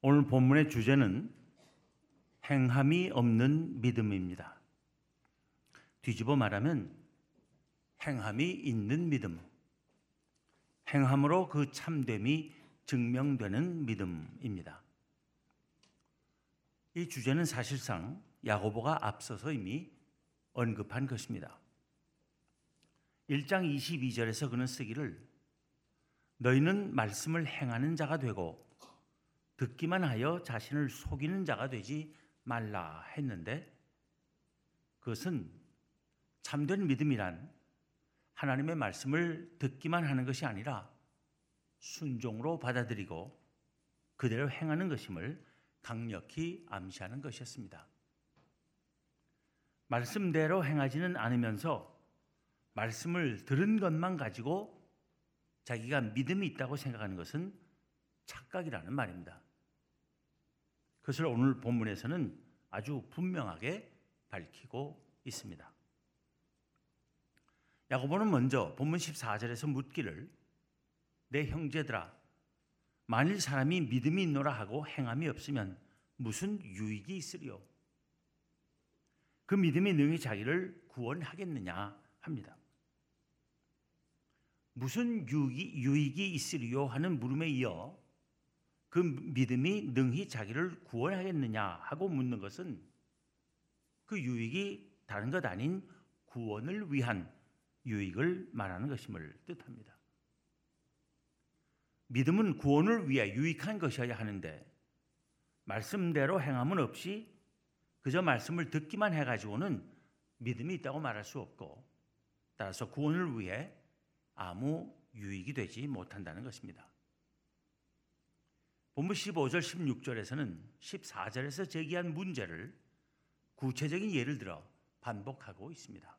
오늘 본문의 주제는 행함이 없는 믿음입니다. 뒤집어 말하면 행함이 있는 믿음. 행함으로 그 참됨이 증명되는 믿음입니다. 이 주제는 사실상 야고보가 앞서서 이미 언급한 것입니다. 1장 22절에서 그는 쓰기를 너희는 말씀을 행하는 자가 되고 듣기만 하여 자신을 속이는 자가 되지 말라 했는데 그것은 참된 믿음이란 하나님의 말씀을 듣기만 하는 것이 아니라 순종으로 받아들이고 그대로 행하는 것임을 강력히 암시하는 것이었습니다. 말씀대로 행하지는 않으면서 말씀을 들은 것만 가지고 자기가 믿음이 있다고 생각하는 것은 착각이라는 말입니다. 그것을 오늘 본문에서는 아주 분명하게 밝히고 있습니다. 야고보는 먼저 본문 14절에서 묻기를 내 형제들아 만일 사람이 믿음이 있노라 하고 행함이 없으면 무슨 유익이 있으리요? 그 믿음이 능히 자기를 구원하겠느냐 합니다. 무슨 유익이, 유익이 있으리요 하는 물음에 이어 그 믿음이 능히 자기를 구원하겠느냐 하고 묻는 것은 그 유익이 다른 것 아닌 구원을 위한 유익을 말하는 것임을 뜻합니다. 믿음은 구원을 위해 유익한 것이어야 하는데 말씀대로 행함은 없이 그저 말씀을 듣기만 해가지고는 믿음이 있다고 말할 수 없고 따라서 구원을 위해 아무 유익이 되지 못한다는 것입니다. 본문 15절 16절에서는 14절에서 제기한 문제를 구체적인 예를 들어 반복하고 있습니다.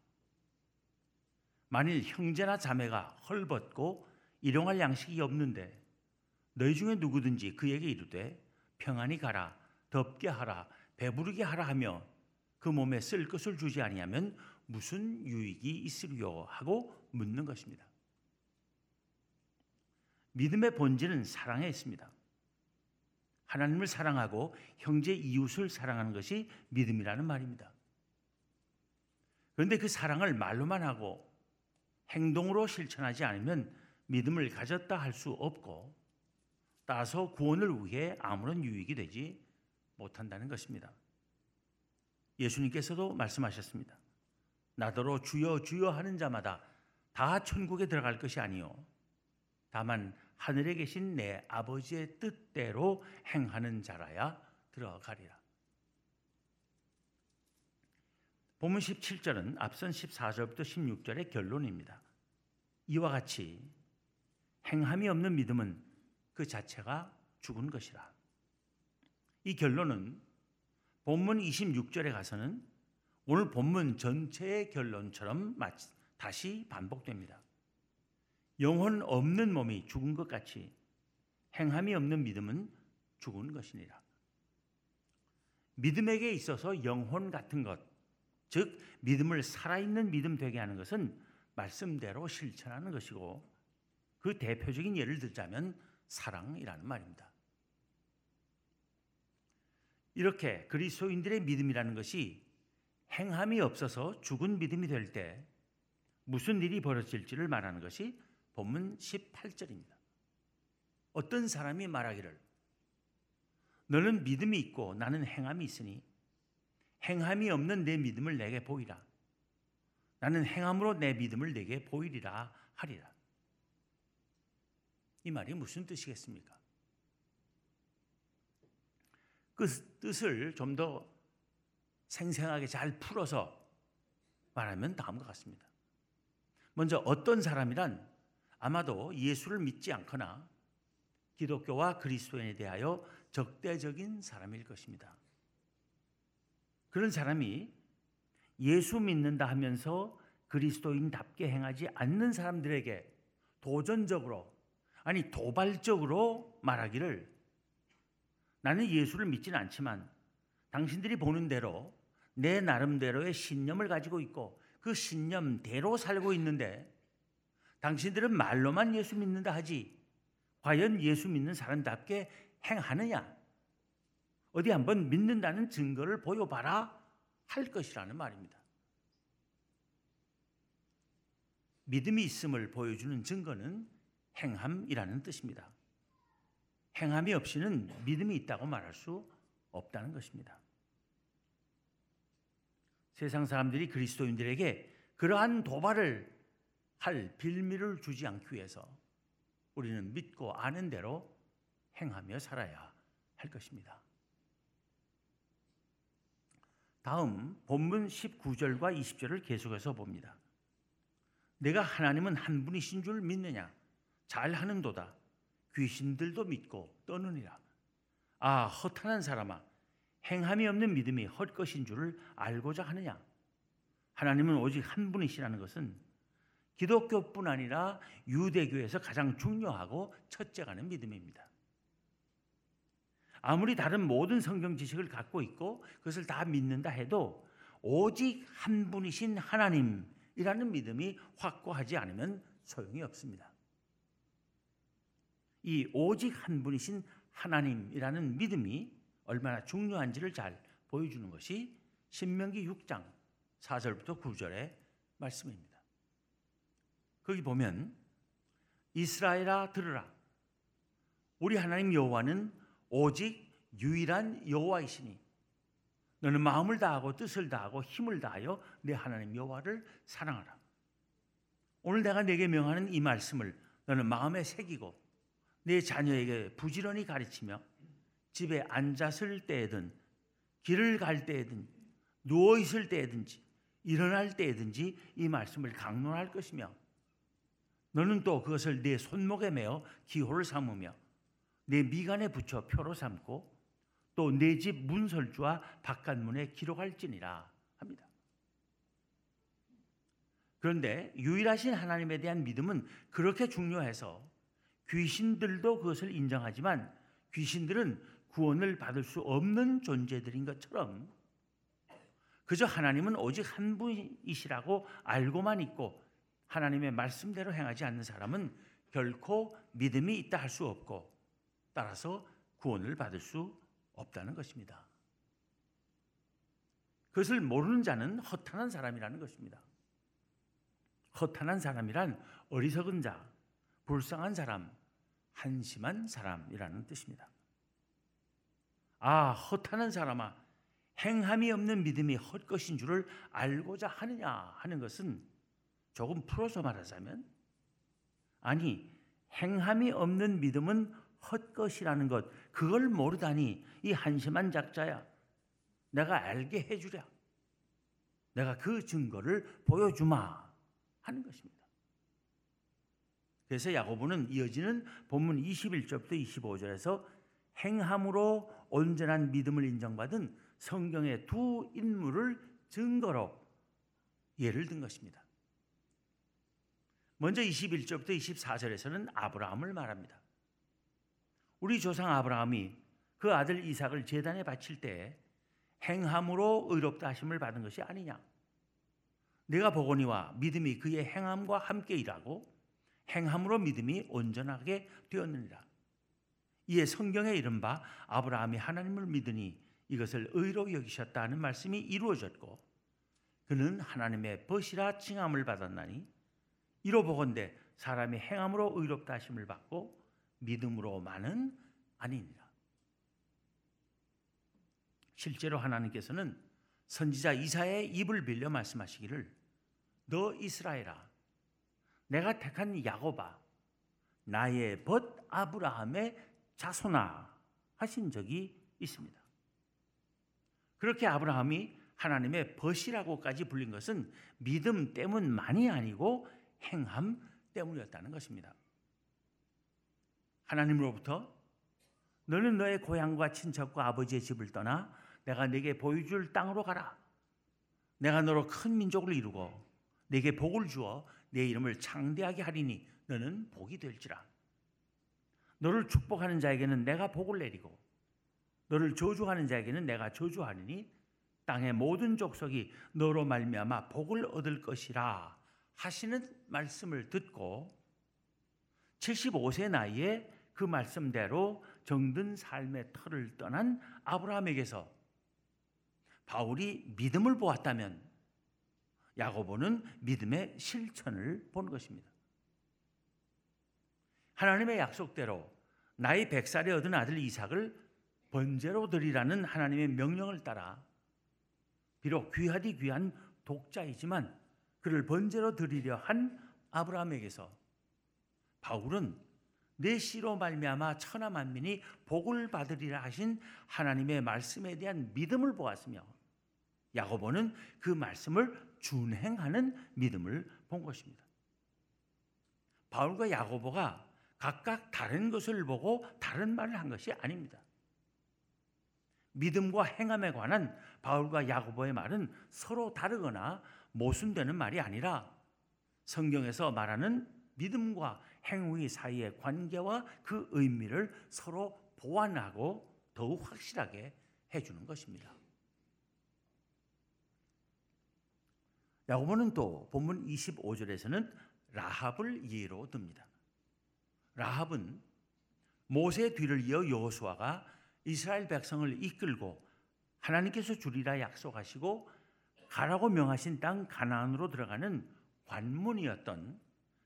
만일 형제나 자매가 헐벗고 일용할 양식이 없는데 너희 중에 누구든지 그에게 이르되 평안히 가라 덥게 하라 배부르게 하라 하며 그 몸에 쓸 것을 주지 아니하면 무슨 유익이 있으리요 하고 묻는 것입니다. 믿음의 본질은 사랑에 있습니다. 하나님을 사랑하고 형제 이웃을 사랑하는 것이 믿음이라는 말입니다. 그런데 그 사랑을 말로만 하고 행동으로 실천하지 않으면 믿음을 가졌다 할 수 없고 따라서 구원을 위해 아무런 유익이 되지 못한다는 것입니다. 예수님께서도 말씀하셨습니다. 나더러 주여 주여 하는 자마다 다 천국에 들어갈 것이 아니요 다만 하늘에 계신 내 아버지의 뜻대로 행하는 자라야 들어가리라. 본문 17절은 앞선 14절부터 16절의 결론입니다. 이와 같이 행함이 없는 믿음은 그 자체가 죽은 것이라. 이 결론은 본문 26절에 가서는 오늘 본문 전체의 결론처럼 다시 반복됩니다. 영혼 없는 몸이 죽은 것 같이 행함이 없는 믿음은 죽은 것이니라. 믿음에게 있어서 영혼 같은 것, 즉 믿음을 살아있는 믿음 되게 하는 것은 말씀대로 실천하는 것이고 그 대표적인 예를 들자면 사랑이라는 말입니다. 이렇게 그리스도인들의 믿음이라는 것이 행함이 없어서 죽은 믿음이 될 때 무슨 일이 벌어질지를 말하는 것이 본문 18절입니다. 어떤 사람이 말하기를 너는 믿음이 있고 나는 행함이 있으니 행함이 없는 내 믿음을 내게 보이라. 나는 행함으로 내 믿음을 내게 보이리라 하리라. 이 말이 무슨 뜻이겠습니까? 그 뜻을 좀 더 생생하게 잘 풀어서 말하면 다음과 같습니다. 먼저 어떤 사람이란 아마도 예수를 믿지 않거나 기독교와 그리스도인에 대하여 적대적인 사람일 것입니다. 그런 사람이 예수 믿는다 하면서 그리스도인답게 행하지 않는 사람들에게 도전적으로 아니 도발적으로 말하기를 나는 예수를 믿지는 않지만 당신들이 보는 대로 내 나름대로의 신념을 가지고 있고 그 신념대로 살고 있는데 당신들은 말로만 예수 믿는다 하지 과연 예수 믿는 사람답게 행하느냐 어디 한번 믿는다는 증거를 보여봐라 할 것이라는 말입니다. 믿음이 있음을 보여주는 증거는 행함이라는 뜻입니다. 행함이 없이는 믿음이 있다고 말할 수 없다는 것입니다. 세상 사람들이 그리스도인들에게 그러한 도발을 할 빌미를 주지 않기 위해서 우리는 믿고 아는 대로 행하며 살아야 할 것입니다. 다음 본문 19절과 20절을 계속해서 봅니다. 내가 하나님은 한 분이신 줄 믿느냐? 잘 하는도다. 귀신들도 믿고 떠느니라. 아, 허탄한 사람아. 행함이 없는 믿음이 헛것인 줄을 알고자 하느냐? 하나님은 오직 한 분이시라는 것은 기독교뿐 아니라 유대교에서 가장 중요하고 첫째가는 믿음입니다. 아무리 다른 모든 성경 지식을 갖고 있고 그것을 다 믿는다 해도 오직 한 분이신 하나님이라는 믿음이 확고하지 않으면 소용이 없습니다. 이 오직 한 분이신 하나님이라는 믿음이 얼마나 중요한지를 잘 보여주는 것이 신명기 6장 4절부터 9절의 말씀입니다. 거기 보면 이스라엘아 들으라 우리 하나님 여호와는 오직 유일한 여호와이시니 너는 마음을 다하고 뜻을 다하고 힘을 다하여 내 하나님 여호와를 사랑하라. 오늘 내가 내게 명하는 이 말씀을 너는 마음에 새기고 내 자녀에게 부지런히 가르치며 집에 앉았을 때에든 길을 갈 때에든 누워 있을 때에든지 일어날 때에든지 이 말씀을 강론할 것이며 너는 또 그것을 내 손목에 매어 기호를 삼으며 내 미간에 붙여 표로 삼고 또 내 집 문설주와 바깥문에 기록할지니라 합니다. 그런데 유일하신 하나님에 대한 믿음은 그렇게 중요해서 귀신들도 그것을 인정하지만 귀신들은 구원을 받을 수 없는 존재들인 것처럼 그저 하나님은 오직 한 분이시라고 알고만 있고 하나님의 말씀대로 행하지 않는 사람은 결코 믿음이 있다 할 수 없고 따라서 구원을 받을 수 없다는 것입니다. 그것을 모르는 자는 허탄한 사람이라는 것입니다. 허탄한 사람이란 어리석은 자, 불쌍한 사람, 한심한 사람이라는 뜻입니다. 아, 허탄한 사람아, 행함이 없는 믿음이 헛것인 줄을 알고자 하느냐 하는 것은 조금 풀어서 말하자면 아니, 행함이 없는 믿음은 헛것이라는 것, 그걸 모르다니 이 한심한 작자야. 내가 알게 해주랴. 내가 그 증거를 보여주마 하는 것입니다. 그래서 야고보는 이어지는 본문 21절부터 25절에서 행함으로 온전한 믿음을 인정받은 성경의 두 인물을 증거로 예를 든 것입니다. 먼저 21절부터 24절에서는 아브라함을 말합니다. 우리 조상 아브라함이 그 아들 이삭을 제단에 바칠 때 행함으로 의롭다 하심을 받은 것이 아니냐. 내가 보거니와 믿음이 그의 행함과 함께 일하고 행함으로 믿음이 온전하게 되었느니라. 이에 성경에 이른바 아브라함이 하나님을 믿으니 이것을 의로 여기셨다 는 말씀이 이루어졌고 그는 하나님의 벗이라 칭함을 받았나니 이로 보건대 사람이 행함으로 의롭다 하심을 받고 믿음으로만은 아니니라. 실제로 하나님께서는 선지자 이사의 입을 빌려 말씀하시기를 너 이스라엘아 내가 택한 야곱아 나의 벗 아브라함의 자손아 하신 적이 있습니다. 그렇게 아브라함이 하나님의 벗이라고까지 불린 것은 믿음 때문만이 아니고 행함 때문이었다는 것입니다. 하나님으로부터 너는 너의 고향과 친척과 아버지의 집을 떠나 내가 네게 보여줄 땅으로 가라. 내가 너로 큰 민족을 이루고 네게 복을 주어 내 이름을 창대하게 하리니 너는 복이 될지라. 너를 축복하는 자에게는 내가 복을 내리고 너를 저주하는 자에게는 내가 저주하리니 땅의 모든 족속이 너로 말미암아 복을 얻을 것이라 하시는 말씀을 듣고 75세 나이에 그 말씀대로 정든 삶의 터를 떠난 아브라함에게서 바울이 믿음을 보았다면 야고보는 믿음의 실천을 본 것입니다. 하나님의 약속대로 나이 백살에 얻은 아들 이삭을 번제로 드리라는 하나님의 명령을 따라 비록 귀하디 귀한 독자이지만 그를 번제로 드리려 한 아브라함에게서 바울은 내 씨로 말미암아 천하 만민이 복을 받으리라 하신 하나님의 말씀에 대한 믿음을 보았으며 야고보는 그 말씀을 준행하는 믿음을 본 것입니다. 바울과 야고보가 각각 다른 것을 보고 다른 말을 한 것이 아닙니다. 믿음과 행함에 관한 바울과 야고보의 말은 서로 다르거나 모순되는 말이 아니라 성경에서 말하는 믿음과 행위 사이의 관계와 그 의미를 서로 보완하고 더욱 확실하게 해주는 것입니다. 야고보는 또 본문 25절에서는 라합을 예로 듭니다. 라합은 모세 뒤를 이어 여호수아가 이스라엘 백성을 이끌고 하나님께서 주리라 약속하시고 가라고 명하신 땅 가나안으로 들어가는 관문이었던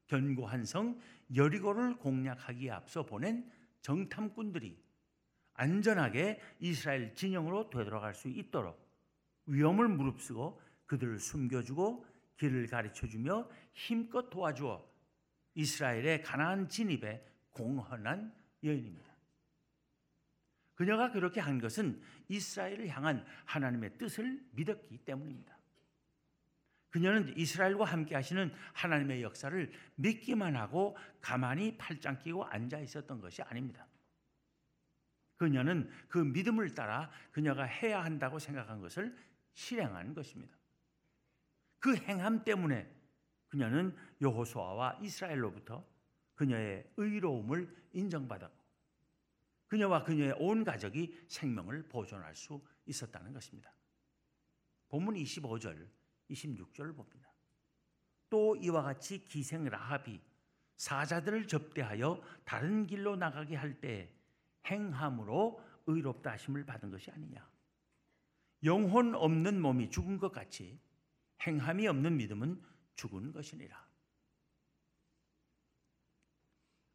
견고한 성 여리고를 공략하기에 앞서 보낸 정탐꾼들이 안전하게 이스라엘 진영으로 되돌아갈 수 있도록 위험을 무릅쓰고 그들을 숨겨주고 길을 가르쳐주며 힘껏 도와주어 이스라엘의 가나안 진입에 공헌한 여인입니다. 그녀가 그렇게 한 것은 이스라엘을 향한 하나님의 뜻을 믿었기 때문입니다. 그녀는 이스라엘과 함께 하시는 하나님의 역사를 믿기만 하고 가만히 팔짱 끼고 앉아 있었던 것이 아닙니다. 그녀는 그 믿음을 따라 그녀가 해야 한다고 생각한 것을 실행한 것입니다. 그 행함 때문에 그녀는 여호수아와 이스라엘로부터 그녀의 의로움을 인정받았고 그녀와 그녀의 온 가족이 생명을 보존할 수 있었다는 것입니다. 본문 25절, 26절 봅니다. 또 이와 같이 기생 라합이 사자들을 접대하여 다른 길로 나가게 할 때 행함으로 의롭다 하심을 받은 것이 아니냐. 영혼 없는 몸이 죽은 것 같이 행함이 없는 믿음은 죽은 것이니라.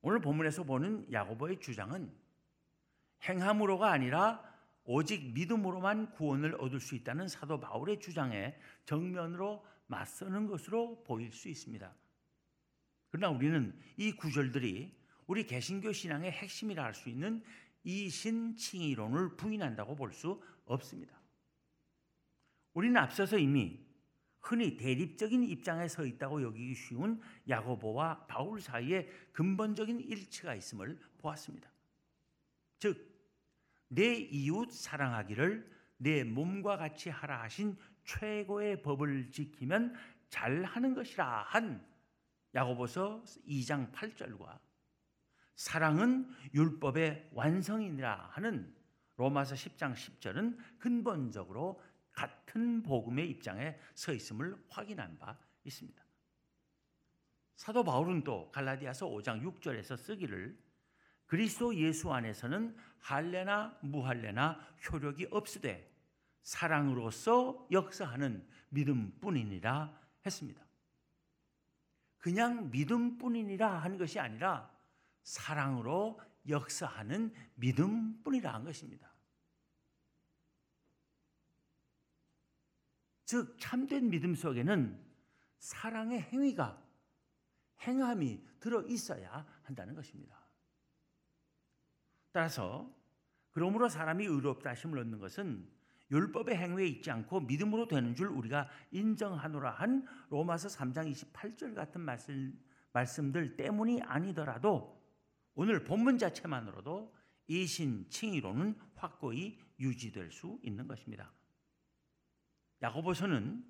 오늘 본문에서 보는 야고보의 주장은 행함으로가 아니라 오직 믿음으로만 구원을 얻을 수 있다는 사도 바울의 주장에 정면으로 맞서는 것으로 보일 수 있습니다. 그러나 우리는 이 구절들이 우리 개신교 신앙의 핵심이라 할 수 있는 이신칭의론을 부인한다고 볼 수 없습니다. 우리는 앞서서 이미 흔히 대립적인 입장에 서 있다고 여기기 쉬운 야고보와 바울 사이에 근본적인 일치가 있음을 보았습니다. 즉, 내 이웃 사랑하기를 내 몸과 같이 하라 하신 최고의 법을 지키면 잘하는 것이라 한 야고보서 2장 8절과 사랑은 율법의 완성이니라 하는 로마서 10장 10절은 근본적으로 같은 복음의 입장에 서 있음을 확인한 바 있습니다. 사도 바울은 또 갈라디아서 5장 6절에서 쓰기를 그리스도 예수 안에서는 할례나 무할례나 효력이 없으되 사랑으로서 역사하는 믿음뿐이니라 했습니다. 그냥 믿음뿐이니라 한 것이 아니라 사랑으로 역사하는 믿음뿐이라 한 것입니다. 즉 참된 믿음 속에는 사랑의 행위가 행함이 들어 있어야 한다는 것입니다. 따라서 그러므로 사람이 의롭다 하심을 얻는 것은 율법의 행위에 있지 않고 믿음으로 되는 줄 우리가 인정하노라 한 로마서 3장 28절 같은 말씀, 말씀들 때문이 아니더라도 오늘 본문 자체만으로도 이신 칭의로는 확고히 유지될 수 있는 것입니다. 야고보서는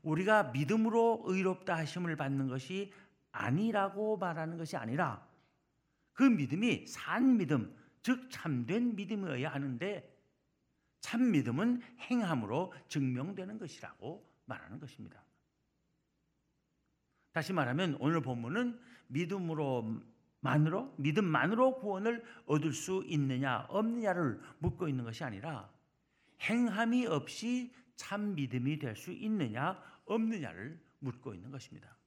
우리가 믿음으로 의롭다 하심을 받는 것이 아니라고 말하는 것이 아니라 그 믿음이 산 믿음, 즉 참된 믿음이어야 하는데 참 믿음은 행함으로 증명되는 것이라고 말하는 것입니다. 다시 말하면 오늘 본문은 믿음으로 만으로 믿음만으로 구원을 얻을 수 있느냐 없느냐를 묻고 있는 것이 아니라 행함이 없이 참 믿음이 될 수 있느냐 없느냐를 묻고 있는 것입니다.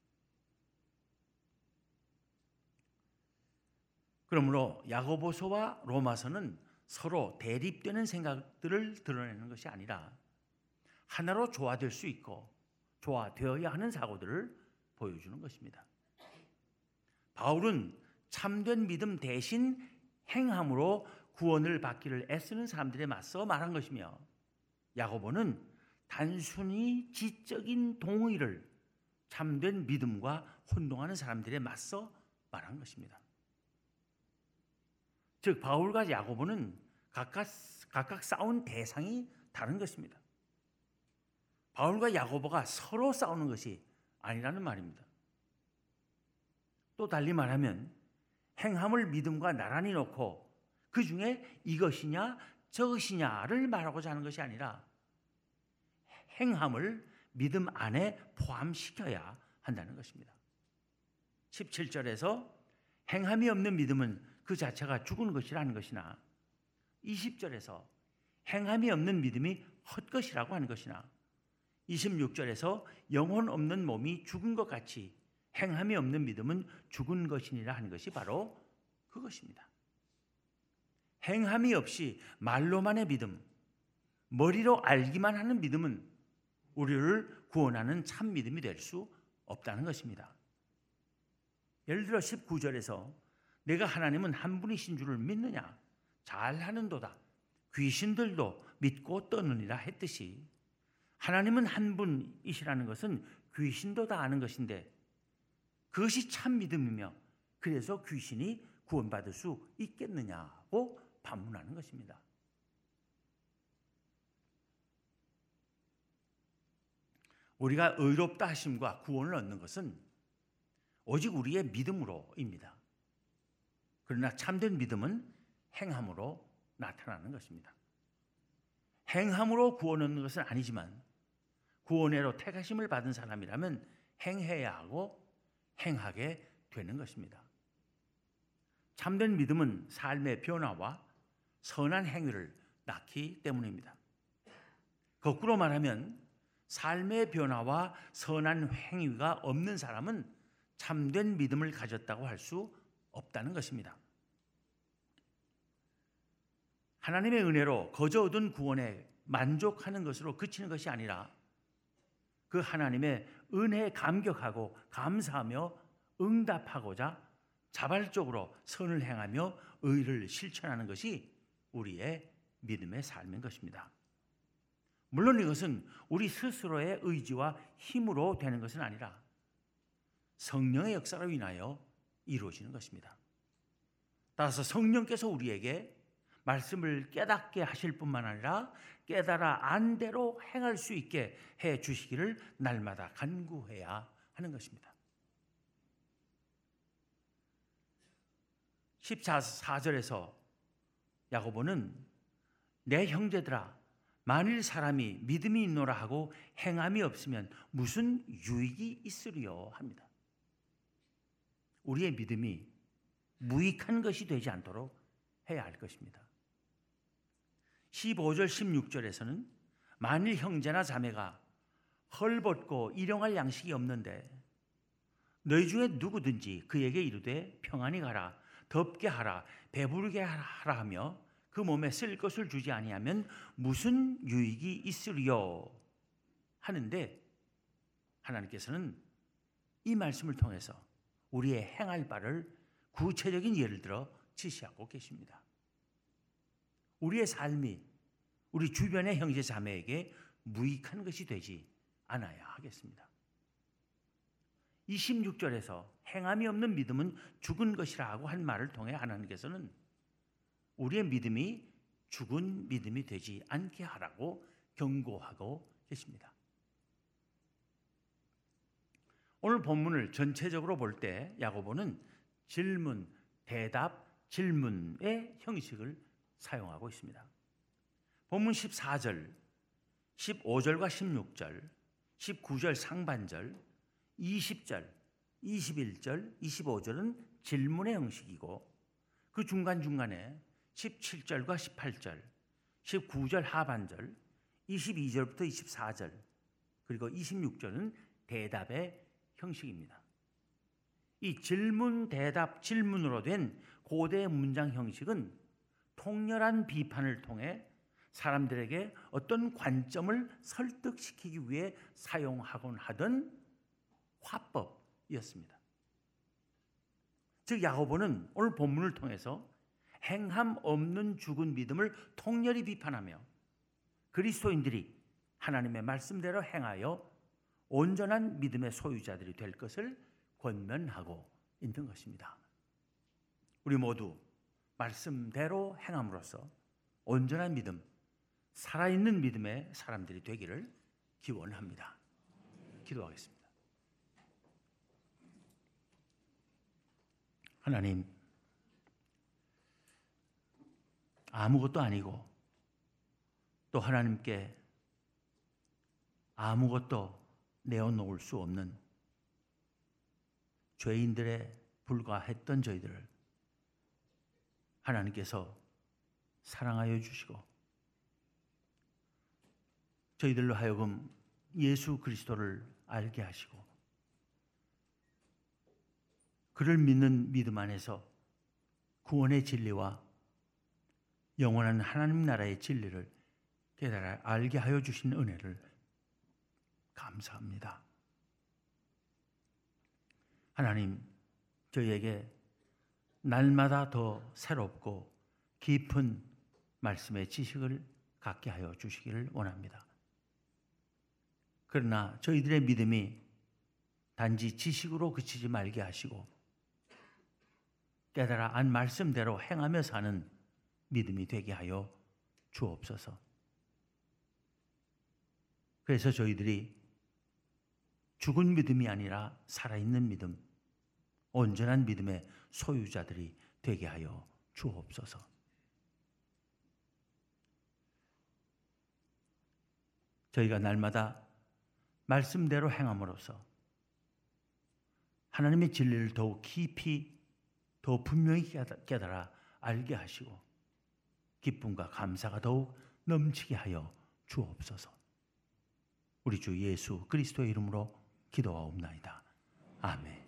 그러므로 야고보서와 로마서는 서로 대립되는 생각들을 드러내는 것이 아니라 하나로 조화될 수 있고 조화되어야 하는 사고들을 보여주는 것입니다. 바울은 참된 믿음 대신 행함으로 구원을 받기를 애쓰는 사람들에 맞서 말한 것이며 야고보는 단순히 지적인 동의를 참된 믿음과 혼동하는 사람들에 맞서 말한 것입니다. 즉 바울과 야고보는 각각 각각 싸운 대상이 다른 것입니다. 바울과 야고보가 서로 싸우는 것이 아니라는 말입니다. 또 달리 말하면 행함을 믿음과 나란히 놓고 그 중에 이것이냐 저것이냐를 말하고자 하는 것이 아니라 행함을 믿음 안에 포함시켜야 한다는 것입니다. 17절에서 행함이 없는 믿음은 그 자체가 죽은 것이라는 것이나 20절에서 행함이 없는 믿음이 헛것이라고 하는 것이나 26절에서 영혼 없는 몸이 죽은 것 같이 행함이 없는 믿음은 죽은 것이니라 하는 것이 바로 그것입니다. 행함이 없이 말로만의 믿음, 머리로 알기만 하는 믿음은 우리를 구원하는 참 믿음이 될 수 없다는 것입니다. 예를 들어 19절에서 내가 하나님은 한 분이신 줄을 믿느냐? 잘하는도다. 귀신들도 믿고 떠느니라 했듯이 하나님은 한 분이시라는 것은 귀신도 다 아는 것인데 그것이 참 믿음이며 그래서 귀신이 구원받을 수 있겠느냐고 반문하는 것입니다. 우리가 의롭다 하심과 구원을 얻는 것은 오직 우리의 믿음으로입니다. 그러나 참된 믿음은 행함으로 나타나는 것입니다. 행함으로 구원 얻는 것은 아니지만 구원회로 택하심을 받은 사람이라면 행해야 하고 행하게 되는 것입니다. 참된 믿음은 삶의 변화와 선한 행위를 낳기 때문입니다. 거꾸로 말하면 삶의 변화와 선한 행위가 없는 사람은 참된 믿음을 가졌다고 할 수 없다는 것입니다. 하나님의 은혜로 거저 얻은 구원에 만족하는 것으로 그치는 것이 아니라 그 하나님의 은혜에 감격하고 감사하며 응답하고자 자발적으로 선을 행하며 의를 실천하는 것이 우리의 믿음의 삶인 것입니다. 물론 이것은 우리 스스로의 의지와 힘으로 되는 것은 아니라 성령의 역사로 인하여 이루어지는 것입니다. 따라서 성령께서 우리에게 말씀을 깨닫게 하실 뿐만 아니라 깨달아 안 대로 행할 수 있게 해 주시기를 날마다 간구해야 하는 것입니다. 14절에서 야고보는 내 형제들아 만일 사람이 믿음이 있노라 하고 행함이 없으면 무슨 유익이 있으리요 합니다. 우리의 믿음이 무익한 것이 되지 않도록 해야 할 것입니다. 15절 16절에서는 만일 형제나 자매가 헐벗고 일용할 양식이 없는데 너희 중에 누구든지 그에게 이르되 평안히 가라 덥게 하라 배부르게 하라 하며 그 몸에 쓸 것을 주지 아니하면 무슨 유익이 있으리요 하는데 하나님께서는 이 말씀을 통해서 우리의 행할 바를 구체적인 예를 들어 지시하고 계십니다. 우리의 삶이 우리 주변의 형제 자매에게 무익한 것이 되지 않아야 하겠습니다. 26절에서 행함이 없는 믿음은 죽은 것이라고 한 말을 통해 하나님께서는 우리의 믿음이 죽은 믿음이 되지 않게 하라고 경고하고 계십니다. 오늘 본문을 전체적으로 볼 때 야고보는 질문, 대답, 질문의 형식을 사용하고 있습니다. 본문 14절, 15절과 16절, 19절 상반절, 20절, 21절, 25절은 질문의 형식이고 그 중간중간에 17절과 18절, 19절 하반절, 22절부터 24절, 그리고 26절은 대답의 형식입니다. 이 질문, 대답, 질문으로 된 고대 문장 형식은 통렬한 비판을 통해 사람들에게 어떤 관점을 설득시키기 위해 사용하곤 하던 화법이었습니다. 즉 야고보는 오늘 본문을 통해서 행함 없는 죽은 믿음을 통렬히 비판하며 그리스도인들이 하나님의 말씀대로 행하여 온전한 믿음의 소유자들이 될 것을 권면하고 있는 것입니다. 우리 모두 말씀대로 행함으로써 온전한 믿음, 살아있는 믿음의 사람들이 되기를 기원합니다. 기도하겠습니다. 하나님, 아무것도 아니고 또 하나님께 아무것도 내어놓을 수 없는 죄인들에 불과했던 저희들을 하나님께서 사랑하여 주시고 저희들로 하여금 예수 그리스도를 알게 하시고 그를 믿는 믿음 안에서 구원의 진리와 영원한 하나님 나라의 진리를 깨달아 알게 하여 주신 은혜를 감사합니다. 하나님, 저희에게 날마다 더 새롭고 깊은 말씀의 지식을 갖게 하여 주시기를 원합니다. 그러나 저희들의 믿음이 단지 지식으로 그치지 말게 하시고 깨달아 안 말씀대로 행하며 사는 믿음이 되게 하여 주옵소서. 그래서 저희들이 죽은 믿음이 아니라 살아있는 믿음, 온전한 믿음의 소유자들이 되게 하여 주옵소서. 저희가 날마다 말씀대로 행함으로써 하나님의 진리를 더욱 깊이 더 분명히 깨달아 알게 하시고 기쁨과 감사가 더욱 넘치게 하여 주옵소서. 우리 주 예수 그리스도의 이름으로 기도하옵나이다. 아멘.